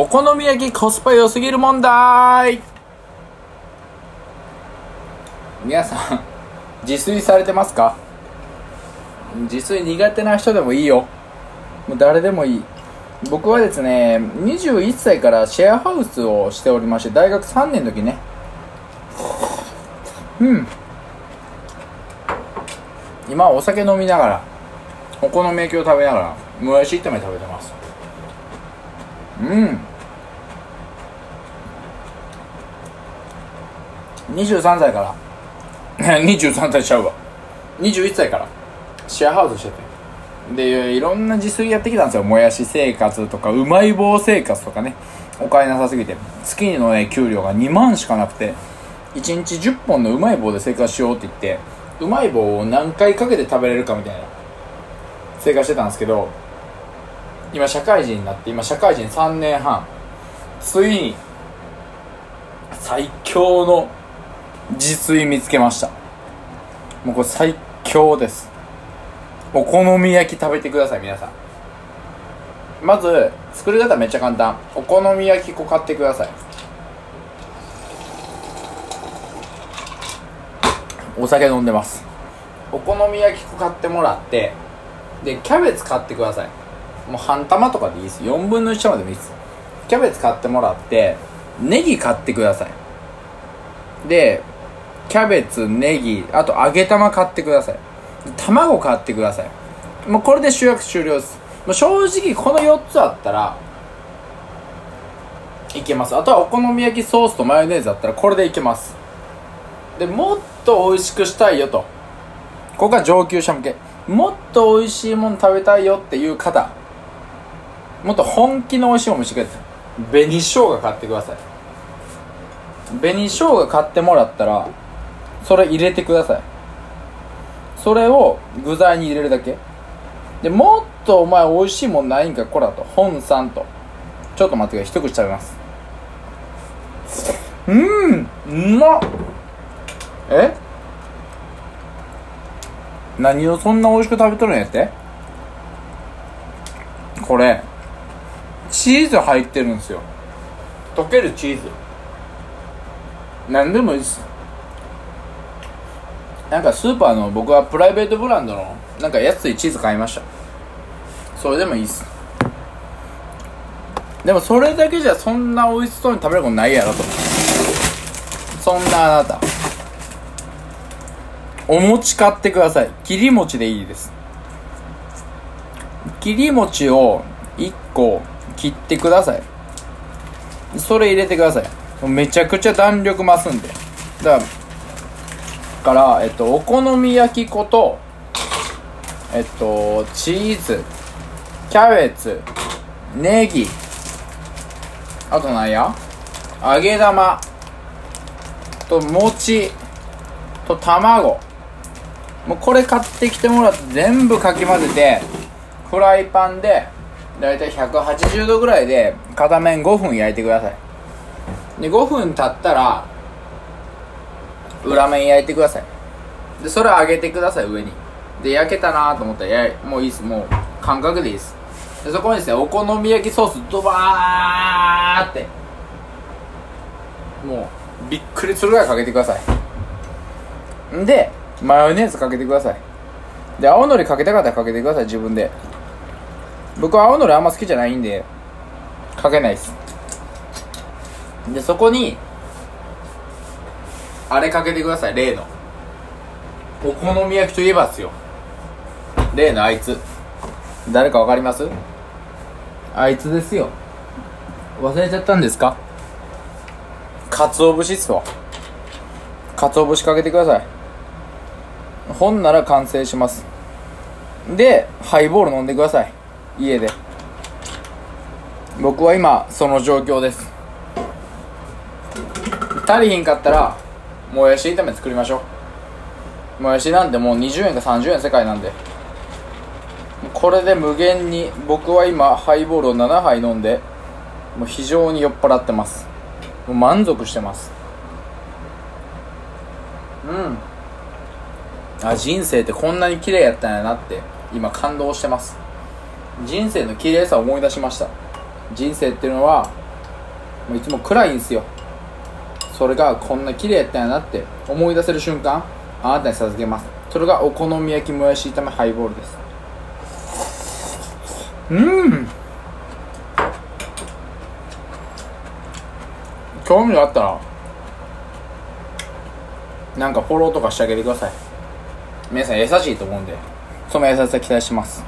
お好み焼きコスパ良すぎる問題。皆さん自炊されてますか？自炊苦手な人でもいいよ。もう誰でもいい。僕はですね21歳からシェアハウスをしておりまして大学3年の時ね。うん。今お酒飲みながらお好み焼きを食べながらもやし炒め食べてます。うん。23歳から。23歳ちゃうわ。21歳から。シェアハウスしてて。でいろんな自炊やってきたんですよ。もやし生活とかうまい棒生活とかね。お金なさすぎて。月のね給料が2万しかなくて。1日10本のうまい棒で生活しようって言ってうまい棒を何回かけて食べれるかみたいな生活してたんですけど今社会人になって今社会人3年半。ついに最強の自炊見つけました。もうこれ最強です。お好み焼き食べてください皆さん。まず作り方めっちゃ簡単。お好み焼き粉買ってください。お酒飲んでます。お好み焼き粉買ってもらってでキャベツ買ってください。もう半玉とかでいいです。4分の1までもいいです。キャベツ買ってもらってネギ買ってください。でキャベツネギあと揚げ玉買ってください。卵買ってください。もうこれで主役終了です。もう正直この4つあったらいけます。あとはお好み焼きソースとマヨネーズだったらこれでいけます。でもっと美味しくしたいよと。ここが上級者向け。もっと美味しいもの食べたいよっていう方。もっと本気の美味しいものしてください紅生姜買ってください。紅生姜買ってもらったらそれ入れてください。それを具材に入れるだけ。でもっとお前美味しいもんないんかこらと。本さんと。ちょっと待ってください。一口食べます。うんうまっ。え？何をそんな美味しく食べとるんやって？これ。チーズ入ってるんですよ。溶けるチーズ。何でもいいです。なんかスーパーの僕はプライベートブランドのなんか安いチーズ買いました。それでもいいっす。でもそれだけじゃそんな美味しそうに食べることないやろと。そんなあなた。お餅買ってください。切り餅でいいです。切り餅を1個切ってください。それ入れてください。めちゃくちゃ弾力増すんで。だから、えっと、お好み焼き粉とえっとチーズキャベツネギあとなんや？揚げ玉と餅と卵。もうこれ買ってきてもらって全部かき混ぜてフライパンでだいたい180度ぐらいで片面5分焼いてください。で5分経ったら裏面焼いてください。でそれ揚げてください上に。で焼けたなと思ったらもういいです。もう感覚でいいです。でそこにですねお好み焼きソースドバーってもうびっくりするぐらいかけてください。んでマヨネーズかけてください。で青のりかけたかったらかけてください自分で。僕は青のりあんま好きじゃないんでかけないです。でそこにあれかけてください例の。お好み焼きといえばっすよ。例のあいつ。誰かわかります？あいつですよ。忘れちゃったんですか？鰹節っすわ。鰹節かけてください。ほんなら完成します。でハイボール飲んでください家で。僕は今その状況です。足りひんかったらもやし炒め作りましょう。もやしなんてもう20円か30円世界なんで。これで無限に僕は今ハイボールを7杯飲んでもう非常に酔っ払ってます。もう満足してます。うん。あ人生ってこんなに綺麗やったんやなって今感動してます。人生の綺麗さを思い出しました。人生っていうのはいつも暗いんですよ。それがこんな綺麗やったんやなって思い出せる瞬間あなたに授けます。それがお好み焼きもやし炒めハイボールです。うん。興味があったらなんかフォローとかしてあげてください。皆さん優しいと思うんでその優しさ期待します。